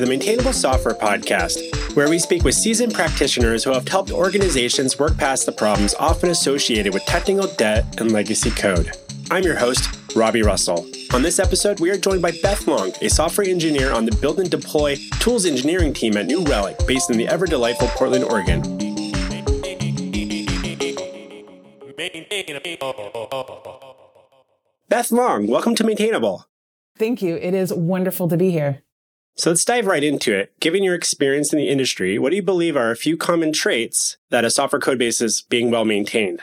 the Maintainable Software Podcast, where we speak with seasoned practitioners who have helped organizations work past the problems often associated with technical debt and legacy code. I'm your host, Robby Russell. On this episode, we are joined by Beth Long, a software engineer on the Build and Deploy Tools Engineering team at New Relic, based in the ever delightful Portland, Oregon. Beth Long, welcome to Maintainable. Thank you. It is wonderful to be here. So let's dive right into it. Given your experience in the industry, what do you believe are a few common traits that a software code base is being well maintained?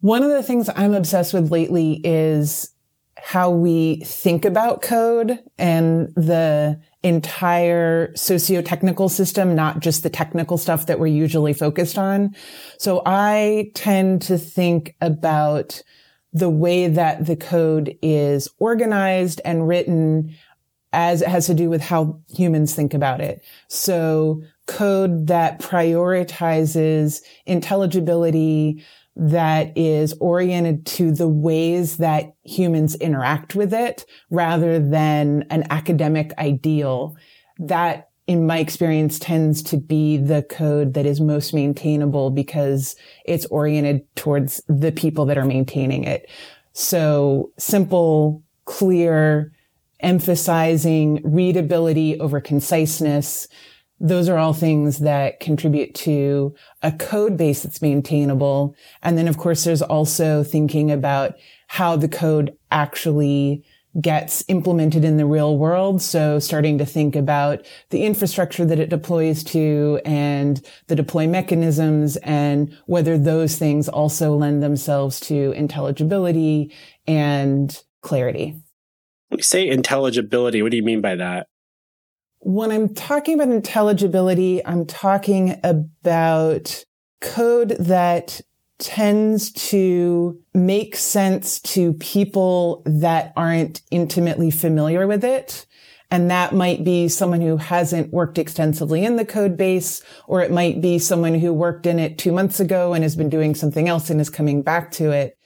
One of the things I'm obsessed with lately is how we think about code and the entire socio-technical system, not just the technical stuff that we're usually focused on. So I tend to think about the way that the code is organized and written as it has to do with how humans think about it. So code that prioritizes intelligibility, that is oriented to the ways that humans interact with it rather than an academic ideal. That, in my experience, tends to be the code that is most maintainable because it's oriented towards the people that are maintaining it. So simple, clear, emphasizing readability over conciseness, those are all things that contribute to a code base that's maintainable. And then, of course, there's also thinking about how the code actually gets implemented in the real world. So starting to think about the infrastructure that it deploys to and the deploy mechanisms and whether those things also lend themselves to intelligibility and clarity. When you say intelligibility, what do you mean by that? When I'm talking about intelligibility, I'm talking about code that tends to make sense to people that aren't intimately familiar with it. And that might be someone who hasn't worked extensively in the code base, or it might be someone who worked in it two months ago and has been doing something else and is coming back to it.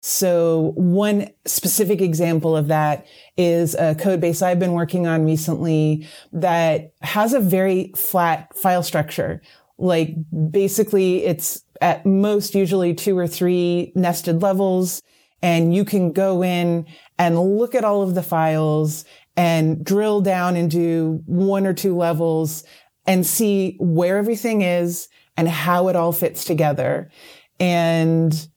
So one specific example of that is a code base I've been working on recently that has a very flat file structure. Like basically it's at most usually two or three nested levels and you can go in and look at all of the files and drill down into one or two levels and see where everything is and how it all fits together. And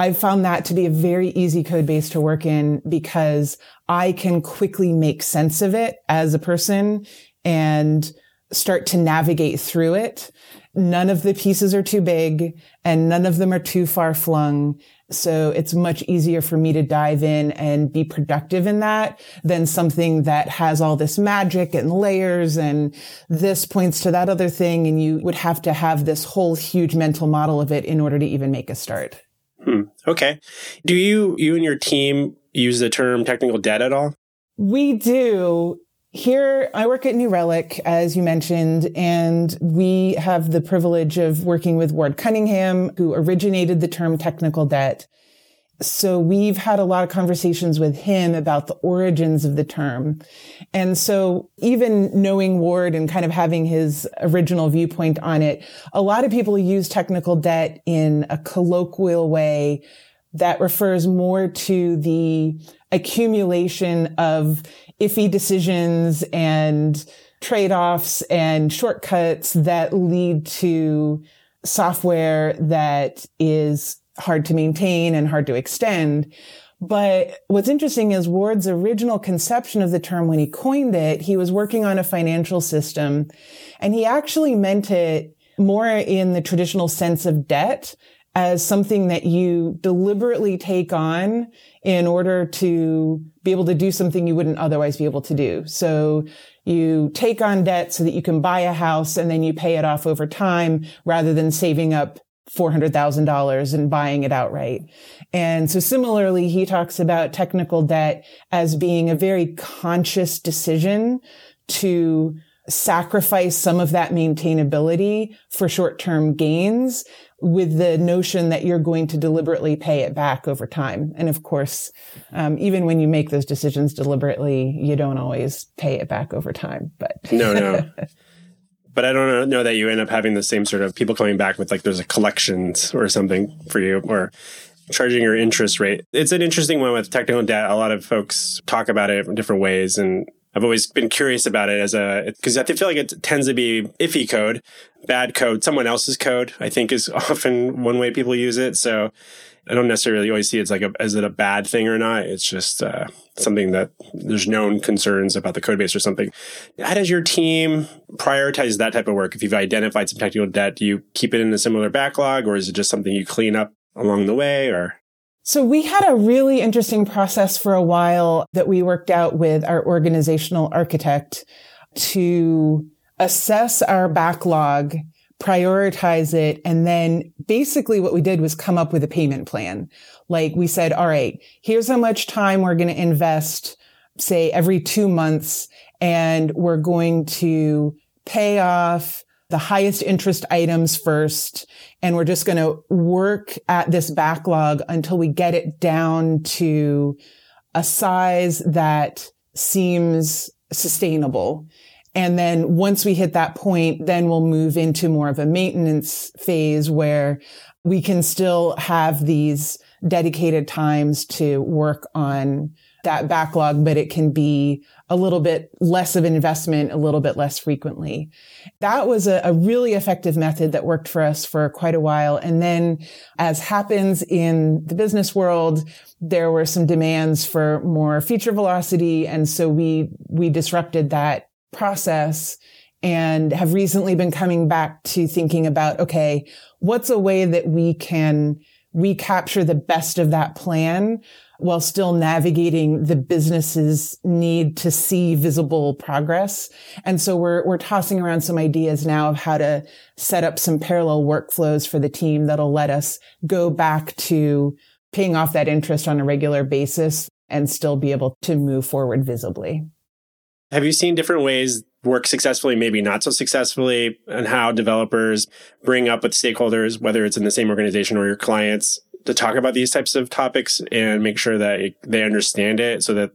I've found that to be a very easy code base to work in because I can quickly make sense of it as a person and start to navigate through it. None of the pieces are too big and none of them are too far flung. So it's much easier for me to dive in and be productive in that than something that has all this magic and layers and this points to that other thing. And you would have to have this whole huge mental model of it in order to even make a start. Hmm. Okay. Do you, you and your team use the term technical debt at all? We do. Here, I work at New Relic, as you mentioned, and we have the privilege of working with Ward Cunningham, who originated the term technical debt. So we've had a lot of conversations with him about the origins of the term. And so even knowing Ward and kind of having his original viewpoint on it, a lot of people use technical debt in a colloquial way that refers more to the accumulation of iffy decisions and trade-offs and shortcuts that lead to software that is hard to maintain and hard to extend. But what's interesting is Ward's original conception of the term when he coined it, he was working on a financial system and he actually meant it more in the traditional sense of debt as something that you deliberately take on in order to be able to do something you wouldn't otherwise be able to do. So you take on debt so that you can buy a house and then you pay it off over time rather than saving up $400,000 and buying it outright. And so similarly, he talks about technical debt as being a very conscious decision to sacrifice some of that maintainability for short-term gains with the notion that you're going to deliberately pay it back over time. And of course, um, even when you make those decisions deliberately, you don't always pay it back over time. But no, no. but I don't know that you end up having the same sort of people coming back with like there's a collections or something for you or charging your interest rate. It's an interesting one with technical debt. A lot of folks talk about it in different ways and I've always been curious about it as a because I feel like it tends to be iffy code, bad code, someone else's code. I think is often one way people use it. So I don't necessarily always see it's like a, is it a bad thing or not. It's just uh, something that there's known concerns about the code base or something. How does your team prioritize that type of work? If you've identified some technical debt, do you keep it in a similar backlog, or is it just something you clean up along the way, or so we had a really interesting process for a while that we worked out with our organizational architect to assess our backlog, prioritize it, and then basically what we did was come up with a payment plan. Like we said, all right, here's how much time we're going to invest, say every two months, and we're going to pay off the highest interest items first. And we're just going to work at this backlog until we get it down to a size that seems sustainable. And then once we hit that point, then we'll move into more of a maintenance phase where we can still have these dedicated times to work on that backlog, but it can be a little bit less of an investment, a little bit less frequently. That was a, a, really effective method that worked for us for quite a while. And then as happens in the business world, there were some demands for more feature velocity. And so we, we disrupted that process and have recently been coming back to thinking about, okay, what's a way that we can recapture the best of that plan while still navigating the business's need to see visible progress. And so we're, we're tossing around some ideas now of how to set up some parallel workflows for the team that'll let us go back to paying off that interest on a regular basis and still be able to move forward visibly. Have you seen different ways work successfully, maybe not so successfully, and how developers bring up with stakeholders, whether it's in the same organization or your clients, to talk about these types of topics and make sure that they understand it so that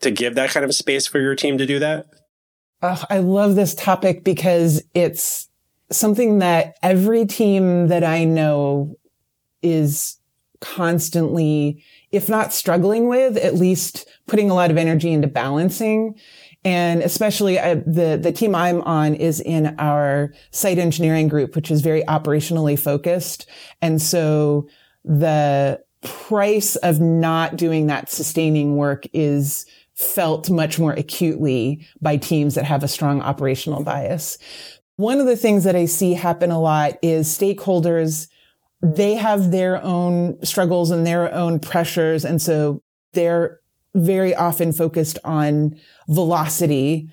to give that kind of space for your team to do that? Oh, I love this topic because it's something that every team that I know is constantly, if not struggling with, at least putting a lot of energy into balancing. And especially I, the, the team I'm on is in our site engineering group, which is very operationally focused. And so the price of not doing that sustaining work is felt much more acutely by teams that have a strong operational bias. One of the things that I see happen a lot is stakeholders, they have their own struggles and their own pressures. And so they're very often focused on velocity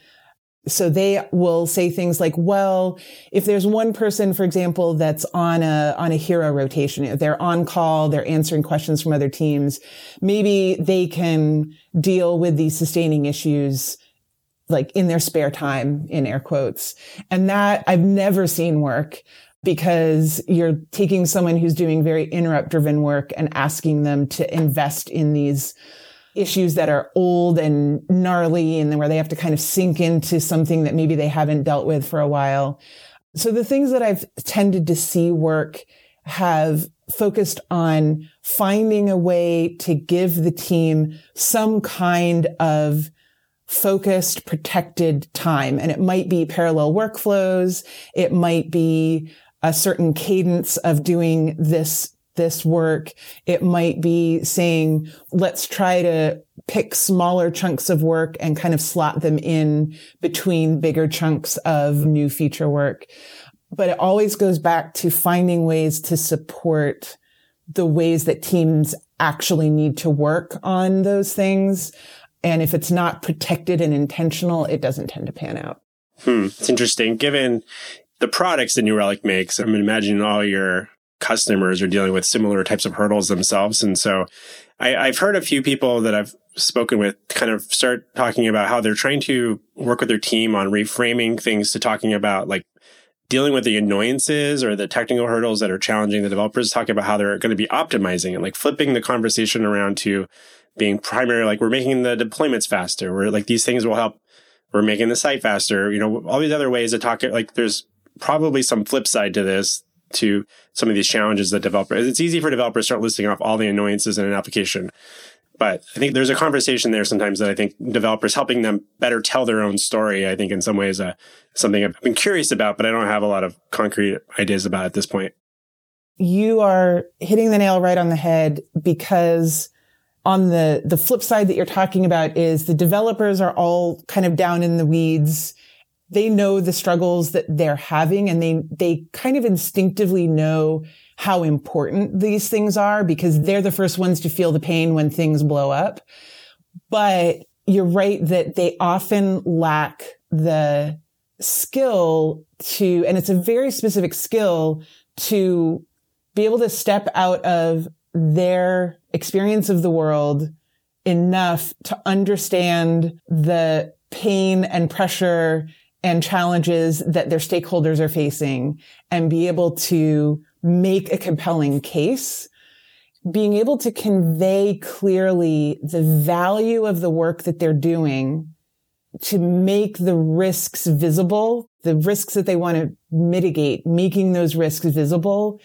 so they will say things like, well, if there's one person, for example, that's on a, on a hero rotation, they're on call, they're answering questions from other teams, maybe they can deal with these sustaining issues like in their spare time, in air quotes. And that I've never seen work because you're taking someone who's doing very interrupt driven work and asking them to invest in these issues that are old and gnarly and where they have to kind of sink into something that maybe they haven't dealt with for a while. So the things that I've tended to see work have focused on finding a way to give the team some kind of focused, protected time. And it might be parallel workflows. It might be a certain cadence of doing this this work. It might be saying, let's try to pick smaller chunks of work and kind of slot them in between bigger chunks of new feature work. But it always goes back to finding ways to support the ways that teams actually need to work on those things. And if it's not protected and intentional, it doesn't tend to pan out. Hmm. It's interesting. Given the products that New Relic makes, I'm imagining all your customers are dealing with similar types of hurdles themselves. And so I, have heard a few people that I've spoken with kind of start talking about how they're trying to work with their team on reframing things to talking about like dealing with the annoyances or the technical hurdles that are challenging the developers, talking about how they're going to be optimizing and like flipping the conversation around to being primary, like we're making the deployments faster. We're like these things will help. We're making the site faster. You know, all these other ways to talk. Like there's probably some flip side to this to some of these challenges that developers. It's easy for developers to start listing off all the annoyances in an application. But I think there's a conversation there sometimes that I think developers helping them better tell their own story. I think in some ways, uh, something I've been curious about, but I don't have a lot of concrete ideas about at this point. You are hitting the nail right on the head because on the, the flip side that you're talking about is the developers are all kind of down in the weeds. They know the struggles that they're having and they, they kind of instinctively know how important these things are because they're the first ones to feel the pain when things blow up. But you're right that they often lack the skill to, and it's a very specific skill to be able to step out of their experience of the world enough to understand the pain and pressure and challenges that their stakeholders are facing and be able to make a compelling case, being able to convey clearly the value of the work that they're doing to make the risks visible, the risks that they want to mitigate, making those risks visible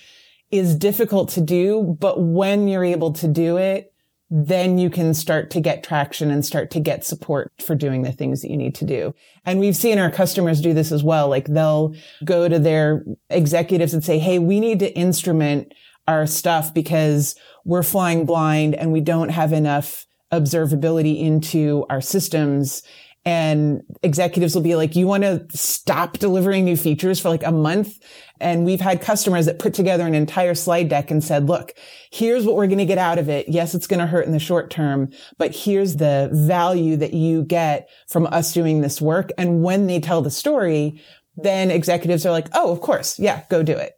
is difficult to do. But when you're able to do it, then you can start to get traction and start to get support for doing the things that you need to do. And we've seen our customers do this as well. Like they'll go to their executives and say, Hey, we need to instrument our stuff because we're flying blind and we don't have enough observability into our systems and executives will be like, you want to stop delivering new features for like a month? And we've had customers that put together an entire slide deck and said, look, here's what we're going to get out of it. Yes, it's going to hurt in the short term, but here's the value that you get from us doing this work. And when they tell the story, then executives are like, oh, of course. Yeah, go do it.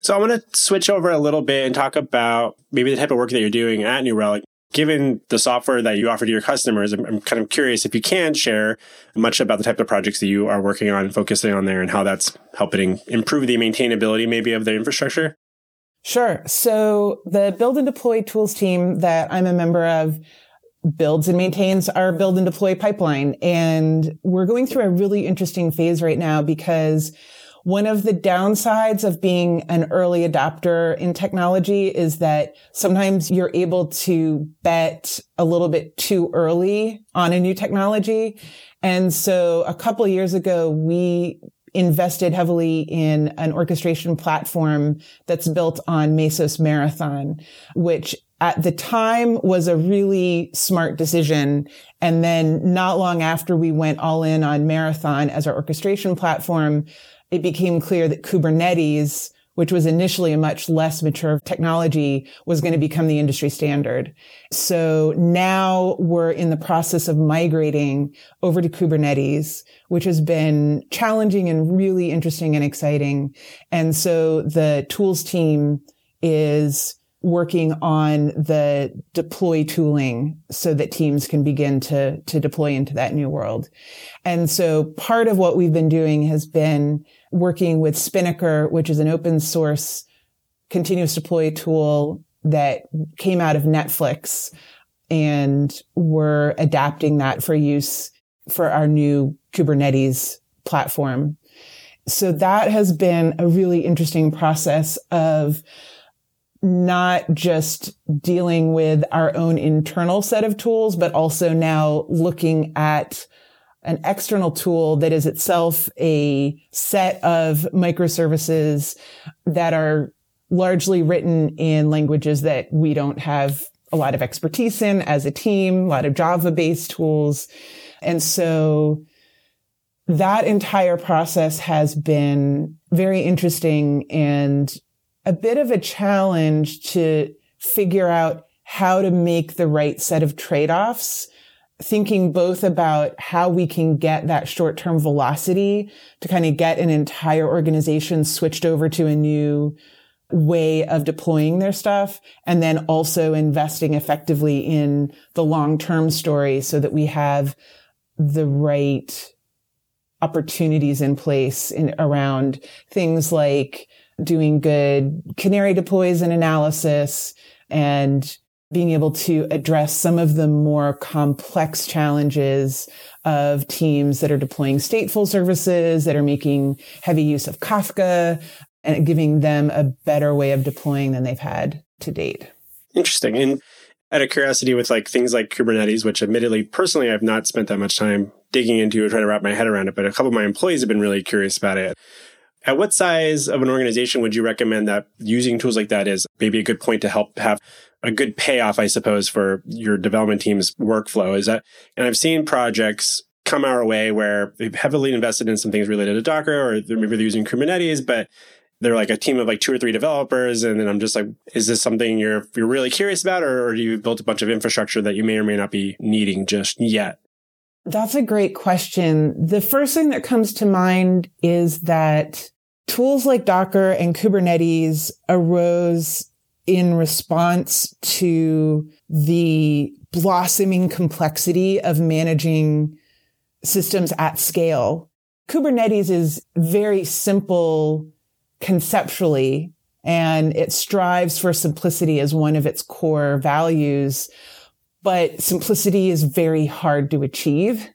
So I want to switch over a little bit and talk about maybe the type of work that you're doing at New Relic given the software that you offer to your customers, I'm, I'm, kind of curious if you can share much about the type of projects that you are working on, focusing on there, and how that's helping improve the maintainability maybe of the infrastructure. Sure. So the build and deploy tools team that I'm a member of builds and maintains our build and deploy pipeline. And we're going through a really interesting phase right now because one of the downsides of being an early adopter in technology is that sometimes you're able to bet a little bit too early on a new technology. And so a couple years ago, we invested heavily in an orchestration platform that's built on Mesos Marathon, which at the time was a really smart decision. And then not long after we went all in on Marathon as our orchestration platform, it became clear that Kubernetes, which was initially a much less mature technology, was going to become the industry standard. So now we're in the process of migrating over to Kubernetes, which has been challenging and really interesting and exciting. And so the tools team is working on the deploy tooling so that teams can begin to, to deploy into that new world. And so part of what we've been doing has been working with Spinnaker, which is an open source continuous deploy tool that came out of Netflix. And we're adapting that for use for our new Kubernetes platform. So that has been a really interesting process of not just dealing with our own internal set of tools, but also now looking at an external tool that is itself a set of microservices that are largely written in languages that we don't have a lot of expertise in as a team, a lot of Java based tools. And so that entire process has been very interesting and a bit of a challenge to figure out how to make the right set of trade-offs thinking both about how we can get that short-term velocity to kind of get an entire organization switched over to a new way of deploying their stuff and then also investing effectively in the long-term story so that we have the right opportunities in place in around things like doing good canary deploys and analysis and being able to address some of the more complex challenges of teams that are deploying stateful services, that are making heavy use of Kafka and giving them a better way of deploying than they've had to date. Interesting. And out of curiosity with like things like Kubernetes, which admittedly personally I've not spent that much time digging into or trying to wrap my head around it, but a couple of my employees have been really curious about it. At what size of an organization would you recommend that using tools like that is maybe a good point to help have a good payoff, I suppose, for your development team's workflow? Is that, and I've seen projects come our way where they've heavily invested in some things related to Docker or maybe they're using Kubernetes, but they're like a team of like two or three developers. And then I'm just like, is this something you're, you're really curious about or, or do you built a bunch of infrastructure that you may or may not be needing just yet? That's a great question. The first thing that comes to mind is that Tools like Docker and Kubernetes arose in response to the blossoming complexity of managing systems at scale. Kubernetes is very simple conceptually and it strives for simplicity as one of its core values, but simplicity is very hard to achieve.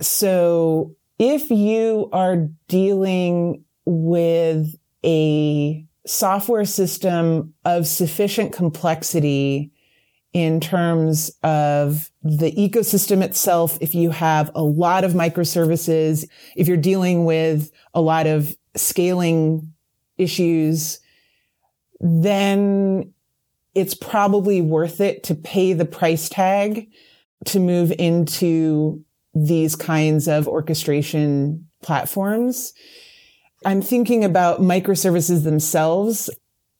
So if you are dealing with a software system of sufficient complexity in terms of the ecosystem itself. If you have a lot of microservices, if you're dealing with a lot of scaling issues, then it's probably worth it to pay the price tag to move into these kinds of orchestration platforms. I'm thinking about microservices themselves.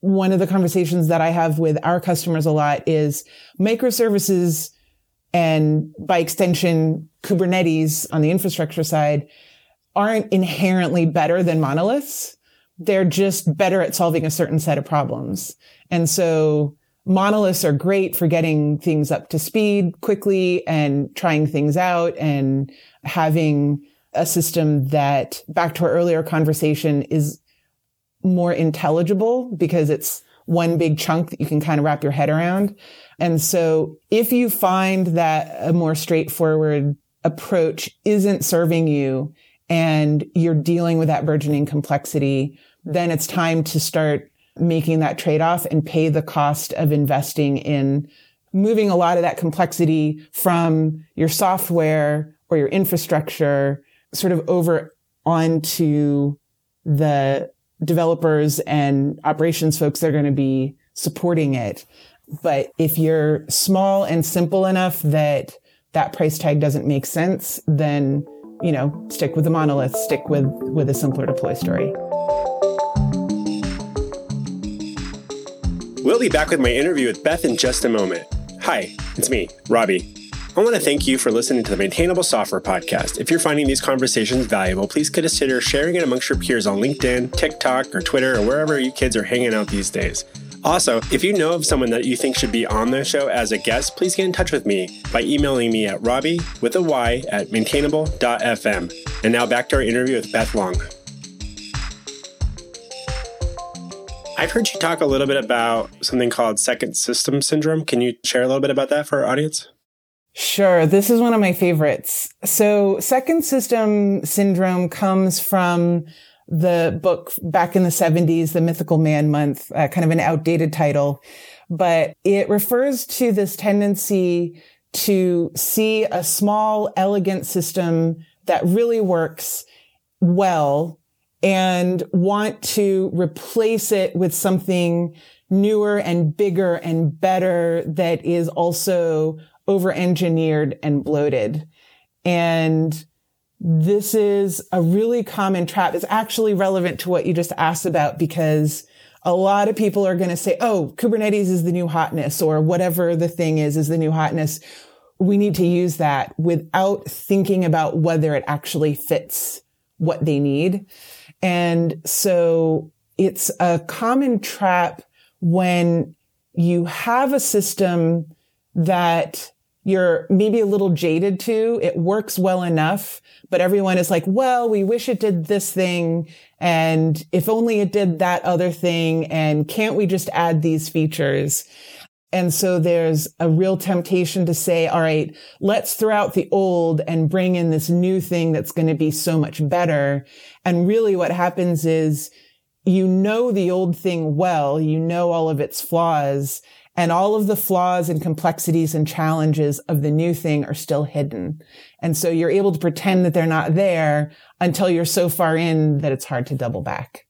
One of the conversations that I have with our customers a lot is microservices and by extension, Kubernetes on the infrastructure side aren't inherently better than monoliths. They're just better at solving a certain set of problems. And so monoliths are great for getting things up to speed quickly and trying things out and having a system that, back to our earlier conversation, is more intelligible because it's one big chunk that you can kind of wrap your head around. And so if you find that a more straightforward approach isn't serving you and you're dealing with that burgeoning complexity, then it's time to start making that trade off and pay the cost of investing in moving a lot of that complexity from your software or your infrastructure sort of over onto the developers and operations folks that are going to be supporting it. But if you're small and simple enough that that price tag doesn't make sense, then, you know, stick with the monolith, stick with, with a simpler deploy story. We'll be back with my interview with Beth in just a moment. Hi, it's me, Robby. I want to thank you for listening to the Maintainable Software Podcast. If you're finding these conversations valuable, please consider sharing it amongst your peers on LinkedIn, TikTok, or Twitter, or wherever you kids are hanging out these days. Also, if you know of someone that you think should be on the show as a guest, please get in touch with me by emailing me at robby with a y at maintainable.fm. And now back to our interview with Beth Long. I've heard you talk a little bit about something called second system syndrome. Can you share a little bit about that for our audience? Sure. This is one of my favorites. So second system syndrome comes from the book back in the 70s, The Mythical Man Month, uh, kind of an outdated title, but it refers to this tendency to see a small, elegant system that really works well and want to replace it with something newer and bigger and better that is also over engineered and bloated. And this is a really common trap. It's actually relevant to what you just asked about because a lot of people are going to say, Oh, Kubernetes is the new hotness or whatever the thing is, is the new hotness. We need to use that without thinking about whether it actually fits what they need. And so it's a common trap when you have a system that you're maybe a little jaded to. It works well enough, but everyone is like, well, we wish it did this thing. And if only it did that other thing. And can't we just add these features? And so there's a real temptation to say, all right, let's throw out the old and bring in this new thing that's going to be so much better. And really what happens is you know the old thing well, you know all of its flaws and all of the flaws and complexities and challenges of the new thing are still hidden. And so you're able to pretend that they're not there until you're so far in that it's hard to double back.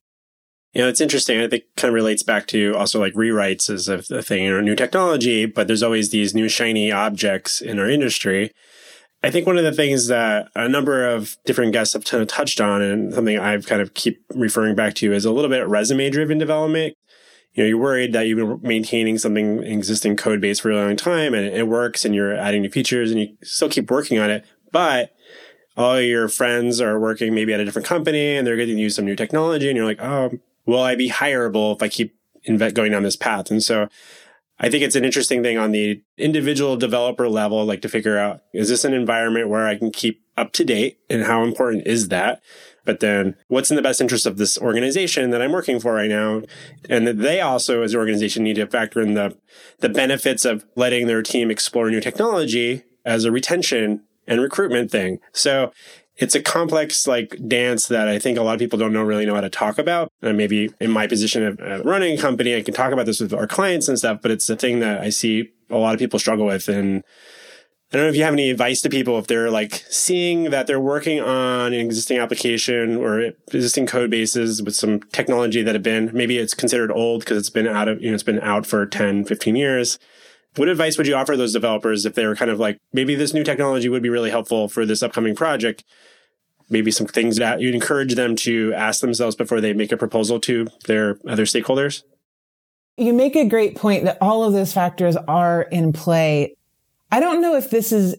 You know, it's interesting. I think kind of relates back to also like rewrites as a thing or new technology, but there's always these new shiny objects in our industry. I think one of the things that a number of different guests have kind of touched on and something I've kind of keep referring back to is a little bit resume driven development you know, you're worried that you've been maintaining something existing code base for a long time and it works and you're adding new features and you still keep working on it. But all your friends are working maybe at a different company and they're getting to use some new technology and you're like, oh, will I be hireable if I keep going down this path? And so I think it's an interesting thing on the individual developer level, like to figure out, is this an environment where I can keep up to date and how important is that? But then what's in the best interest of this organization that I'm working for right now? And that they also, as an organization, need to factor in the, the benefits of letting their team explore new technology as a retention and recruitment thing. So it's a complex like dance that I think a lot of people don't know really know how to talk about. And maybe in my position of uh, running a company, I can talk about this with our clients and stuff, but it's a thing that I see a lot of people struggle with. And I don't know if you have any advice to people if they're like seeing that they're working on an existing application or existing code bases with some technology that have been, maybe it's considered old because it's been out of, you know, it's been out for 10, 15 years. What advice would you offer those developers if they were kind of like, maybe this new technology would be really helpful for this upcoming project? maybe some things that you'd encourage them to ask themselves before they make a proposal to their other stakeholders? You make a great point that all of those factors are in play. I don't know if this is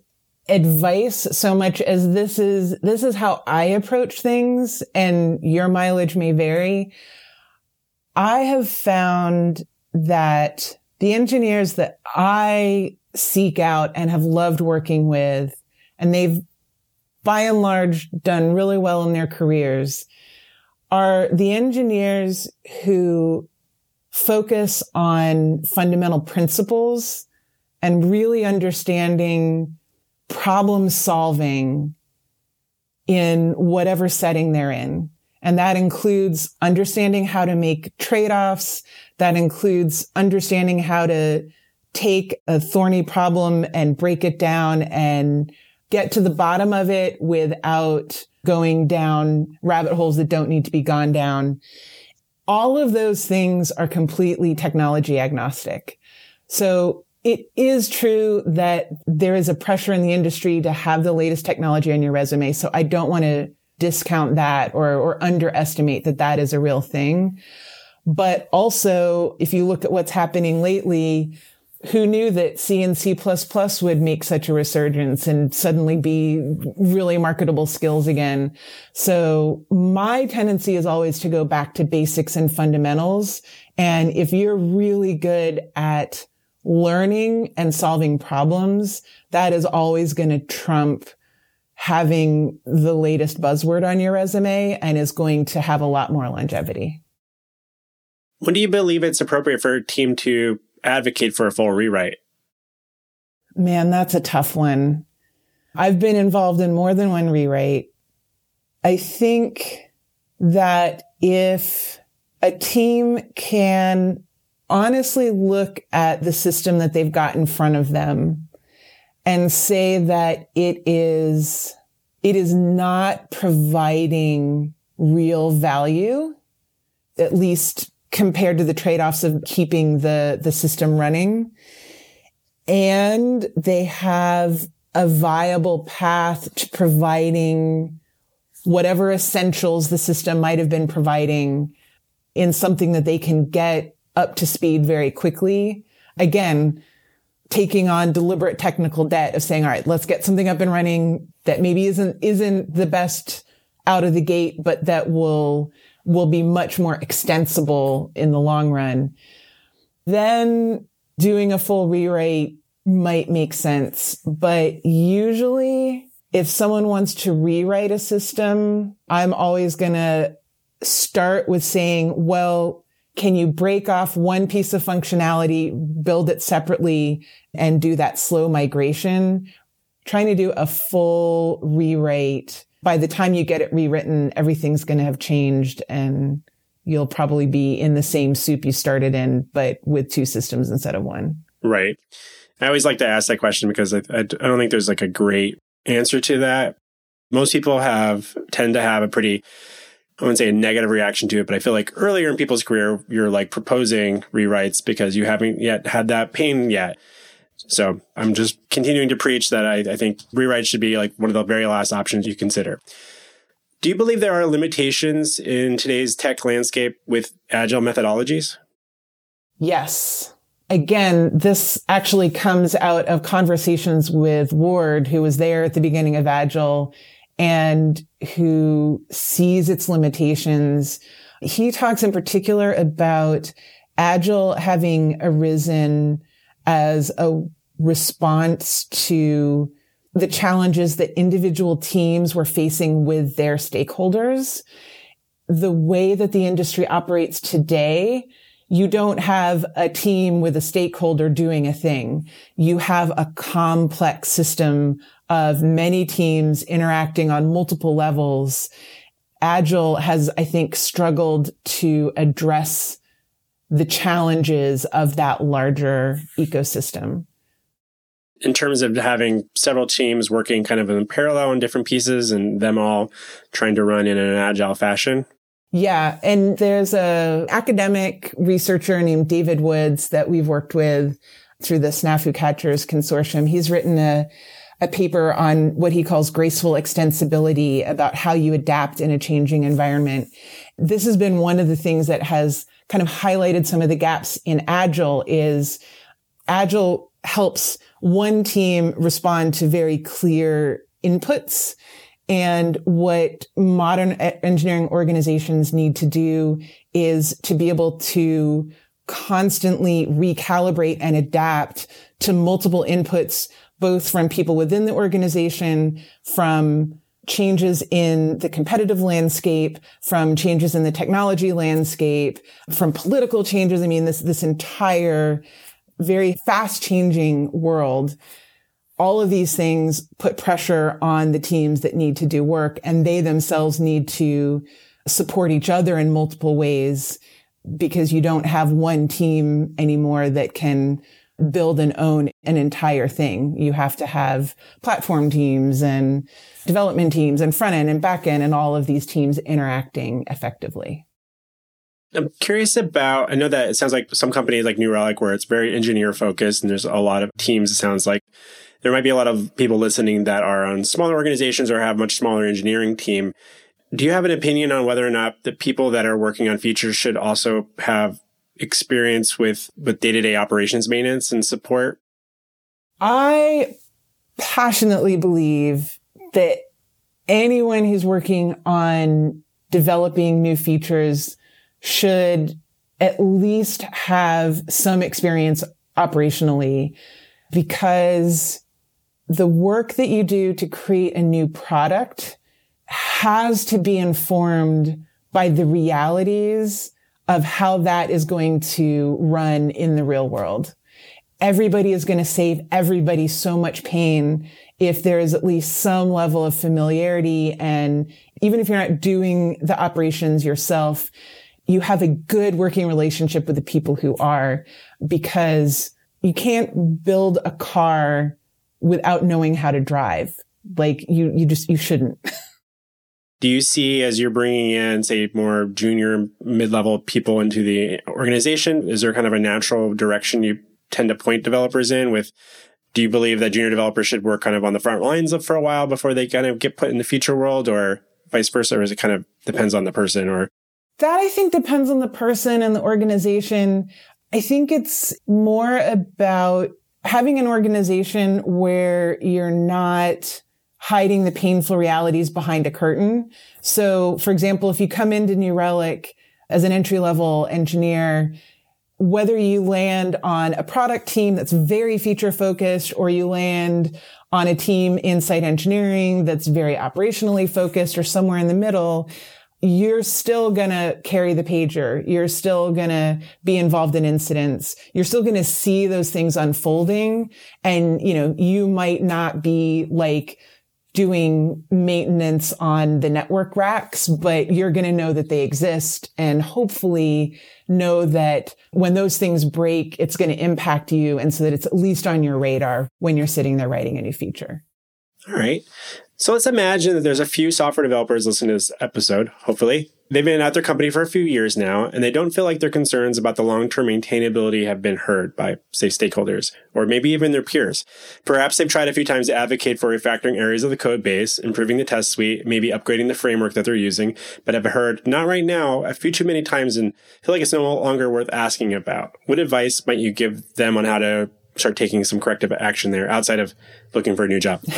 advice so much as this is, this is how I approach things and your mileage may vary. I have found that the engineers that I seek out and have loved working with, and they've by and large done really well in their careers are the engineers who focus on fundamental principles and really understanding problem solving in whatever setting they're in. And that includes understanding how to make trade-offs. That includes understanding how to take a thorny problem and break it down and get to the bottom of it without going down rabbit holes that don't need to be gone down. All of those things are completely technology agnostic. So it is true that there is a pressure in the industry to have the latest technology on your resume. So I don't want to discount that or, or underestimate that that is a real thing. But also, if you look at what's happening lately, who knew that C and C++ would make such a resurgence and suddenly be really marketable skills again. So my tendency is always to go back to basics and fundamentals. And if you're really good at learning and solving problems, that is always going to trump having the latest buzzword on your resume and is going to have a lot more longevity. When do you believe it's appropriate for a team to advocate for a full rewrite? Man, that's a tough one. I've been involved in more than one rewrite. I think that if a team can honestly look at the system that they've got in front of them and say that it is, it is not providing real value, at least compared to the trade-offs of keeping the, the system running. And they have a viable path to providing whatever essentials the system might have been providing in something that they can get up to speed very quickly. Again, taking on deliberate technical debt of saying, all right, let's get something up and running that maybe isn't, isn't the best out of the gate, but that will will be much more extensible in the long run. Then doing a full rewrite might make sense, but usually if someone wants to rewrite a system, I'm always going to start with saying, well, can you break off one piece of functionality, build it separately and do that slow migration? Trying to do a full rewrite. By the time you get it rewritten, everything's going to have changed and you'll probably be in the same soup you started in, but with two systems instead of one. Right. I always like to ask that question because I, I, don't think there's like a great answer to that. Most people have tend to have a pretty I wouldn't say a negative reaction to it, but I feel like earlier in people's career, you're like proposing rewrites because you haven't yet had that pain yet. So I'm just continuing to preach that I, I think rewrites should be like one of the very last options you consider. Do you believe there are limitations in today's tech landscape with agile methodologies? Yes. Again, this actually comes out of conversations with Ward, who was there at the beginning of Agile and who sees its limitations. He talks in particular about Agile having arisen as a response to the challenges that individual teams were facing with their stakeholders. The way that the industry operates today, you don't have a team with a stakeholder doing a thing. You have a complex system of many teams interacting on multiple levels. Agile has, I think, struggled to address the challenges of that larger ecosystem. In terms of having several teams working kind of in parallel on different pieces and them all trying to run in an agile fashion. Yeah. And there's a academic researcher named David Woods that we've worked with through the Snafu Catchers Consortium. He's written a a paper on what he calls graceful extensibility about how you adapt in a changing environment. This has been one of the things that has kind of highlighted some of the gaps in Agile is Agile helps one team respond to very clear inputs. And what modern engineering organizations need to do is to be able to constantly recalibrate and adapt to multiple inputs both from people within the organization, from changes in the competitive landscape, from changes in the technology landscape, from political changes. I mean, this, this entire very fast changing world. All of these things put pressure on the teams that need to do work and they themselves need to support each other in multiple ways because you don't have one team anymore that can build and own an entire thing. You have to have platform teams and development teams and front end and back end and all of these teams interacting effectively. I'm curious about, I know that it sounds like some companies like New Relic where it's very engineer focused and there's a lot of teams. It sounds like there might be a lot of people listening that are on smaller organizations or have much smaller engineering team. Do you have an opinion on whether or not the people that are working on features should also have experience with with day-to-day operations maintenance and support? I passionately believe that anyone who's working on developing new features should at least have some experience operationally because the work that you do to create a new product has to be informed by the realities of how that is going to run in the real world. Everybody is going to save everybody so much pain if there is at least some level of familiarity. And even if you're not doing the operations yourself, you have a good working relationship with the people who are because you can't build a car without knowing how to drive. Like you, you just, you shouldn't. do you see as you're bringing in say more junior mid-level people into the organization is there kind of a natural direction you tend to point developers in with do you believe that junior developers should work kind of on the front lines for a while before they kind of get put in the future world or vice versa or is it kind of depends on the person or? That i think depends on the person and the organization. I think it's more about having an organization where you're not hiding the painful realities behind a curtain. So, for example, if you come into New Relic as an entry level engineer, whether you land on a product team that's very feature focused or you land on a team in site engineering that's very operationally focused or somewhere in the middle, you're still going to carry the pager. You're still going to be involved in incidents. You're still going to see those things unfolding. And, you know, you might not be like doing maintenance on the network racks, but you're going to know that they exist and hopefully know that when those things break, it's going to impact you. And so that it's at least on your radar when you're sitting there writing a new feature. All right. So let's imagine that there's a few software developers listening to this episode, hopefully. They've been at their company for a few years now, and they don't feel like their concerns about the long-term maintainability have been heard by, say, stakeholders, or maybe even their peers. Perhaps they've tried a few times to advocate for refactoring areas of the code base, improving the test suite, maybe upgrading the framework that they're using, but have heard, not right now, a few too many times and feel like it's no longer worth asking about. What advice might you give them on how to start taking some corrective action there outside of looking for a new job?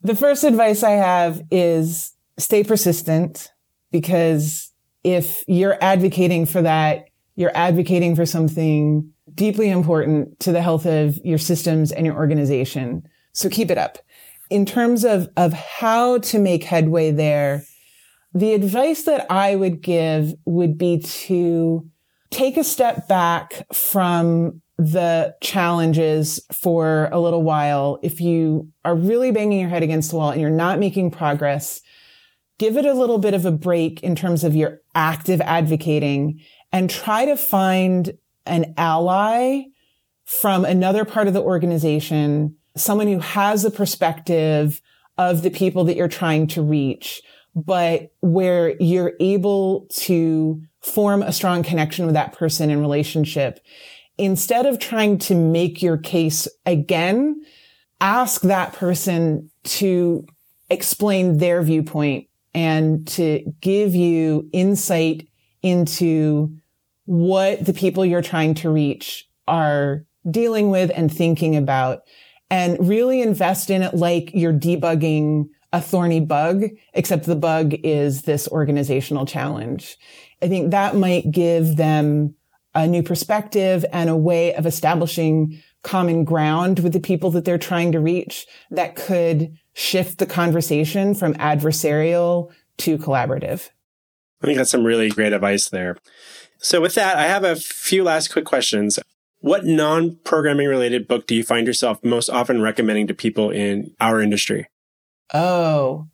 The first advice I have is stay persistent because if you're advocating for that, you're advocating for something deeply important to the health of your systems and your organization. So keep it up. In terms of, of how to make headway there, the advice that I would give would be to take a step back from the challenges for a little while. If you are really banging your head against the wall and you're not making progress, give it a little bit of a break in terms of your active advocating and try to find an ally from another part of the organization, someone who has a perspective of the people that you're trying to reach, but where you're able to form a strong connection with that person in relationship. Instead of trying to make your case again, ask that person to explain their viewpoint and to give you insight into what the people you're trying to reach are dealing with and thinking about and really invest in it like you're debugging a thorny bug, except the bug is this organizational challenge. I think that might give them a new perspective and a way of establishing common ground with the people that they're trying to reach that could shift the conversation from adversarial to collaborative. I think that's some really great advice there. So with that, I have a few last quick questions. What non-programming related book do you find yourself most often recommending to people in our industry? Oh,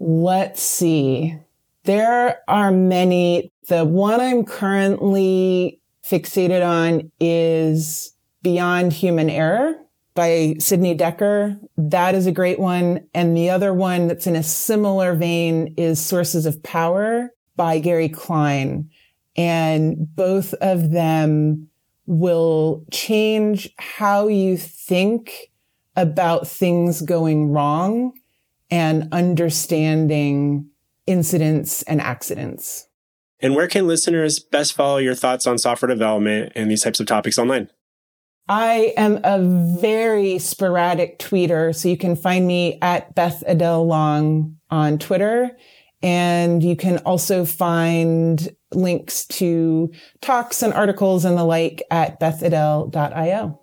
let's see. There are many. The one I'm currently fixated on is Behind Human Error by Sidney Dekker. That is a great one. And the other one that's in a similar vein is Sources of Power by Gary Klein. And both of them will change how you think about things going wrong and understanding incidents and accidents. And where can listeners best follow your thoughts on software development and these types of topics online? I am a very sporadic tweeter, so you can find me at Beth Adele Long on Twitter. And you can also find links to talks and articles and the like at bethadele.io.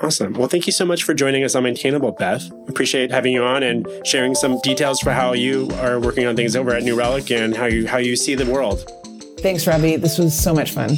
Awesome. Well, thank you so much for joining us on Maintainable, Beth. Appreciate having you on and sharing some details for how you are working on things over at New Relic and how you how you see the world. Thanks, Robby. This was so much fun.